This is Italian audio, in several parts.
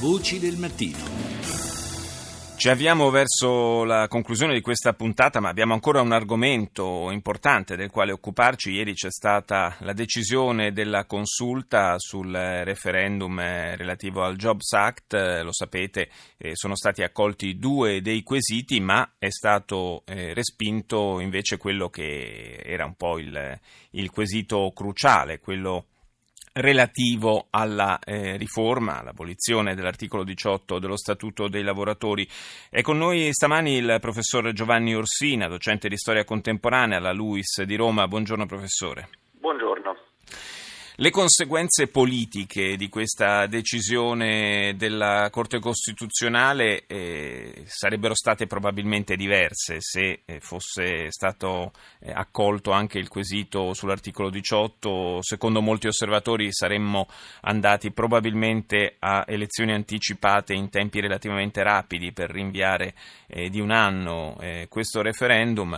Voci del mattino. Ci avviamo verso la conclusione di questa puntata, ma abbiamo ancora un argomento importante del quale occuparci. Ieri c'è stata la decisione della consulta sul referendum relativo al Jobs Act. Lo sapete, sono stati accolti due dei quesiti, ma è stato respinto invece quello che era un po' il, il quesito cruciale, quello relativo alla eh, riforma, all'abolizione dell'articolo 18 dello Statuto dei lavoratori. È con noi stamani il professor Giovanni Orsina, docente di storia contemporanea alla LUIS di Roma. Buongiorno professore. Le conseguenze politiche di questa decisione della Corte Costituzionale eh, sarebbero state probabilmente diverse se eh, fosse stato eh, accolto anche il quesito sull'articolo 18. Secondo molti osservatori saremmo andati probabilmente a elezioni anticipate in tempi relativamente rapidi per rinviare eh, di un anno eh, questo referendum.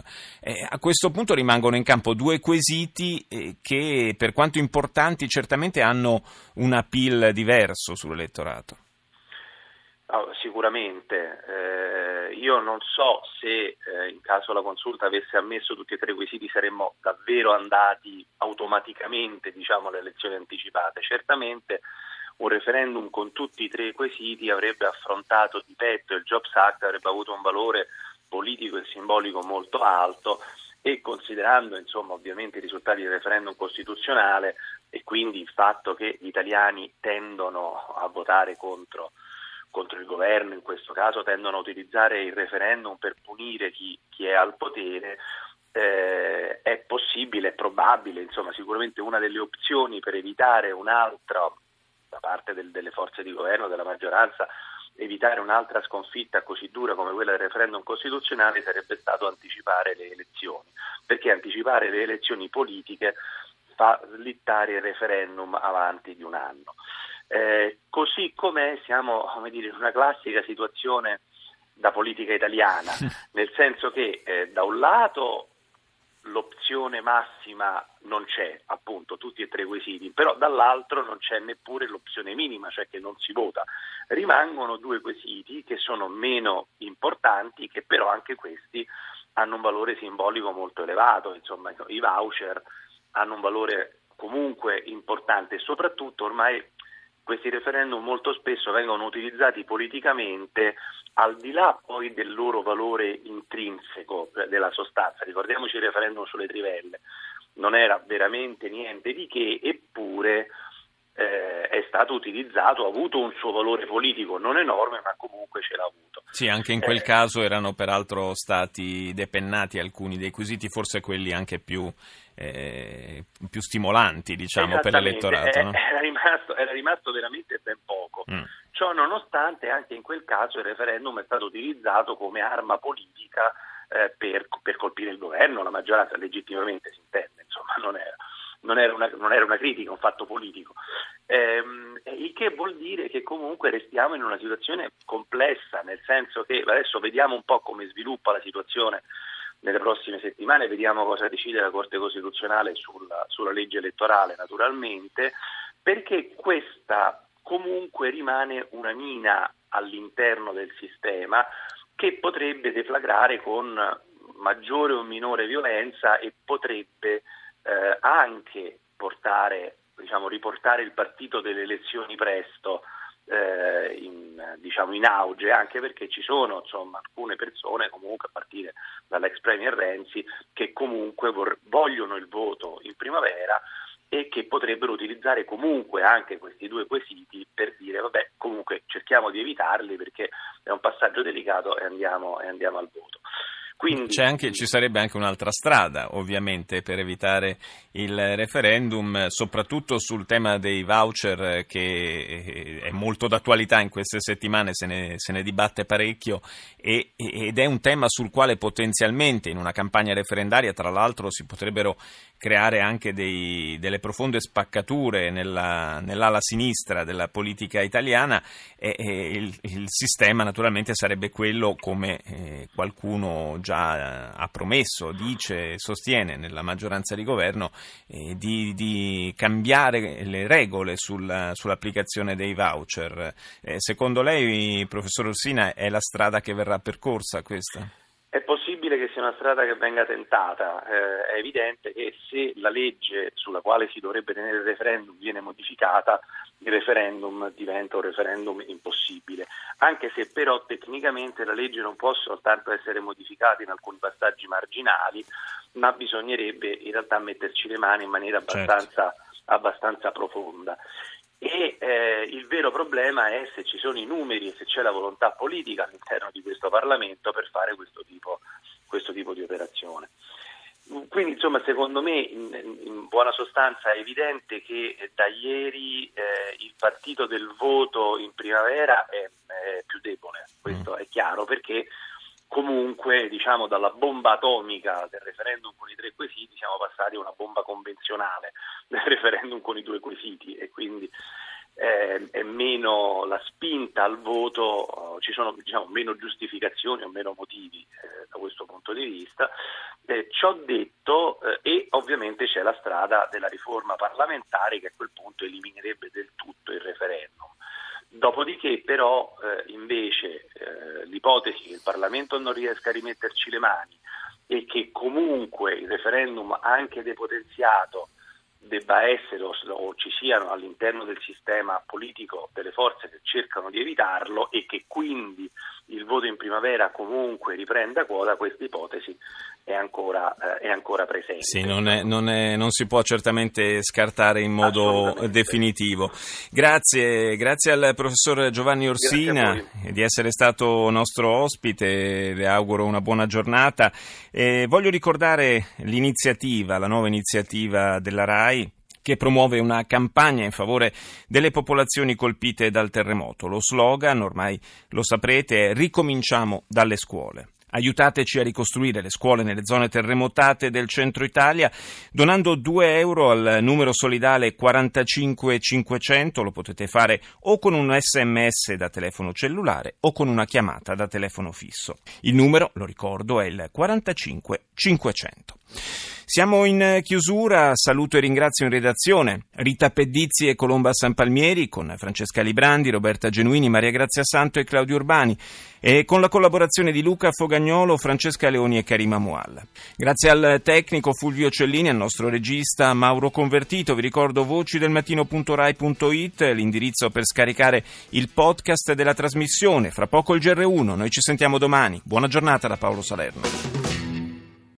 A questo punto rimangono in campo due quesiti che per quanto importanti importanti certamente hanno un appeal diverso sull'elettorato. Oh, sicuramente, eh, io non so se eh, in caso la consulta avesse ammesso tutti e tre i quesiti saremmo davvero andati automaticamente diciamo, alle elezioni anticipate. Certamente un referendum con tutti i tre quesiti avrebbe affrontato di petto il Jobs Act, avrebbe avuto un valore politico e simbolico molto alto e considerando insomma, ovviamente i risultati del referendum costituzionale e quindi il fatto che gli italiani tendono a votare contro, contro il governo, in questo caso tendono a utilizzare il referendum per punire chi, chi è al potere, eh, è possibile, è probabile, insomma sicuramente una delle opzioni per evitare un'altra da parte del, delle forze di governo, della maggioranza, evitare un'altra sconfitta così dura come quella del referendum costituzionale sarebbe stato anticipare le elezioni, perché anticipare le elezioni politiche fa slittare il referendum avanti di un anno. Eh, così come siamo dire, in una classica situazione da politica italiana, nel senso che eh, da un lato l'opzione massima non c'è, appunto, tutti e tre i quesiti, però dall'altro non c'è neppure l'opzione minima, cioè che non si vota. Rimangono due quesiti che sono meno importanti, che però anche questi hanno un valore simbolico molto elevato, insomma i voucher hanno un valore comunque importante e soprattutto ormai questi referendum molto spesso vengono utilizzati politicamente al di là poi del loro valore intrinseco eh, della sostanza. Ricordiamoci il referendum sulle trivelle, non era veramente niente di che, eppure eh, è stato utilizzato, ha avuto un suo valore politico non enorme, ma comunque ce l'ha avuto. Sì, anche in quel eh, caso erano peraltro stati depennati alcuni dei quesiti, forse quelli anche più, eh, più stimolanti, diciamo, per l'elettorato. No? Era, rimasto, era, rimasto, veramente ben poco. Mm. Ciò nonostante, anche in quel caso il referendum è stato utilizzato come arma politica eh, per, per colpire il governo, la maggioranza legittimamente si intende, insomma, non era non era una, non era una critica, un fatto politico. Ehm, il che vuol dire che comunque restiamo in una situazione complessa, nel senso che adesso vediamo un po' come sviluppa la situazione nelle prossime settimane, vediamo cosa decide la Corte Costituzionale sulla, sulla legge elettorale naturalmente, perché questa comunque rimane una mina all'interno del sistema che potrebbe deflagrare con maggiore o minore violenza e potrebbe eh, anche portare, diciamo, riportare il partito delle elezioni presto eh, in, diciamo, in, auge, anche perché ci sono insomma, alcune persone, comunque a partire dall'ex Premier Renzi, che comunque vor- vogliono il voto in primavera e che potrebbero utilizzare comunque anche questi due quesiti per dire vabbè comunque cerchiamo di evitarli perché è un passaggio delicato e andiamo, e andiamo al voto. Quindi, anche, ci sarebbe anche un'altra strada, ovviamente, per evitare il referendum, soprattutto sul tema dei voucher, che è molto d'attualità in queste settimane, se ne, se ne dibatte parecchio, e, ed è un tema sul quale potenzialmente in una campagna referendaria, tra l'altro, si potrebbero creare anche dei, delle profonde spaccature nella, nell'ala sinistra della politica italiana e, e il, il, sistema naturalmente sarebbe quello come eh, qualcuno già ha promesso, dice, sostiene nella maggioranza di governo eh, di, di, cambiare le regole sul, sull'applicazione dei voucher. Eh, secondo lei, professor Orsina, è la strada che verrà percorsa questa? È possibile che sia una strada che venga tentata, eh, è evidente che se la legge sulla quale si dovrebbe tenere il referendum viene modificata, il referendum diventa un referendum impossibile, anche se però tecnicamente la legge non può soltanto essere modificata in alcuni passaggi marginali, ma bisognerebbe in realtà metterci le mani in maniera abbastanza, certo. abbastanza profonda. E eh, il vero problema è se ci sono i numeri e se c'è la volontà politica all'interno di questo Parlamento per fare questo tipo, questo tipo di operazione. Quindi insomma secondo me in, in, buona sostanza è evidente che da ieri eh, il partito del voto in primavera è, è più debole, questo mm. è chiaro perché comunque diciamo dalla bomba atomica del referendum con i tre quesiti siamo passati a una bomba convenzionale del referendum con i due quesiti e quindi eh, è meno la spinta al voto, ci sono diciamo, meno giustificazioni o meno motivi eh, da questo punto di vista. Eh, ciò detto, eh, e ovviamente c'è la strada della riforma parlamentare che a quel punto eliminerebbe del tutto il referendum. Dopodiché però eh, invece eh, l'ipotesi che il Parlamento non riesca a rimetterci le mani e che comunque il referendum anche depotenziato debba essere o, o, ci siano all'interno del sistema politico delle forze che cercano di evitarlo e che quindi il voto in primavera comunque riprenda quota, questa ipotesi è ancora, eh, è ancora presente. Sì, non, è, non, è, non, si può certamente scartare in modo definitivo. Grazie, grazie al professor Giovanni Orsina di essere stato nostro ospite, le auguro una buona giornata. E voglio ricordare l'iniziativa, la nuova iniziativa della RAI che promuove una campagna in favore delle popolazioni colpite dal terremoto. Lo slogan, ormai lo saprete, è Ricominciamo dalle scuole. Aiutateci a ricostruire le scuole nelle zone terremotate del centro Italia donando 2 euro al numero solidale 45500. Lo potete fare o con un sms da telefono cellulare o con una chiamata da telefono fisso. Il numero, lo ricordo, è il 45500. Siamo in chiusura, saluto e ringrazio in redazione Rita Pedizzi e Colomba Sanpalmieri con Francesca Librandi, Roberta Genuini, Maria Grazia Santo e Claudio Urbani e con la collaborazione di Luca Fogagnolo, Francesca Leoni e Karima Mualla. Grazie al tecnico Fulvio Cellini, al nostro regista Mauro Convertito, vi ricordo voci del mattino.rai.it, l'indirizzo per scaricare il podcast della trasmissione, fra poco il GR1, noi ci sentiamo domani. Buona giornata da Paolo Salerno.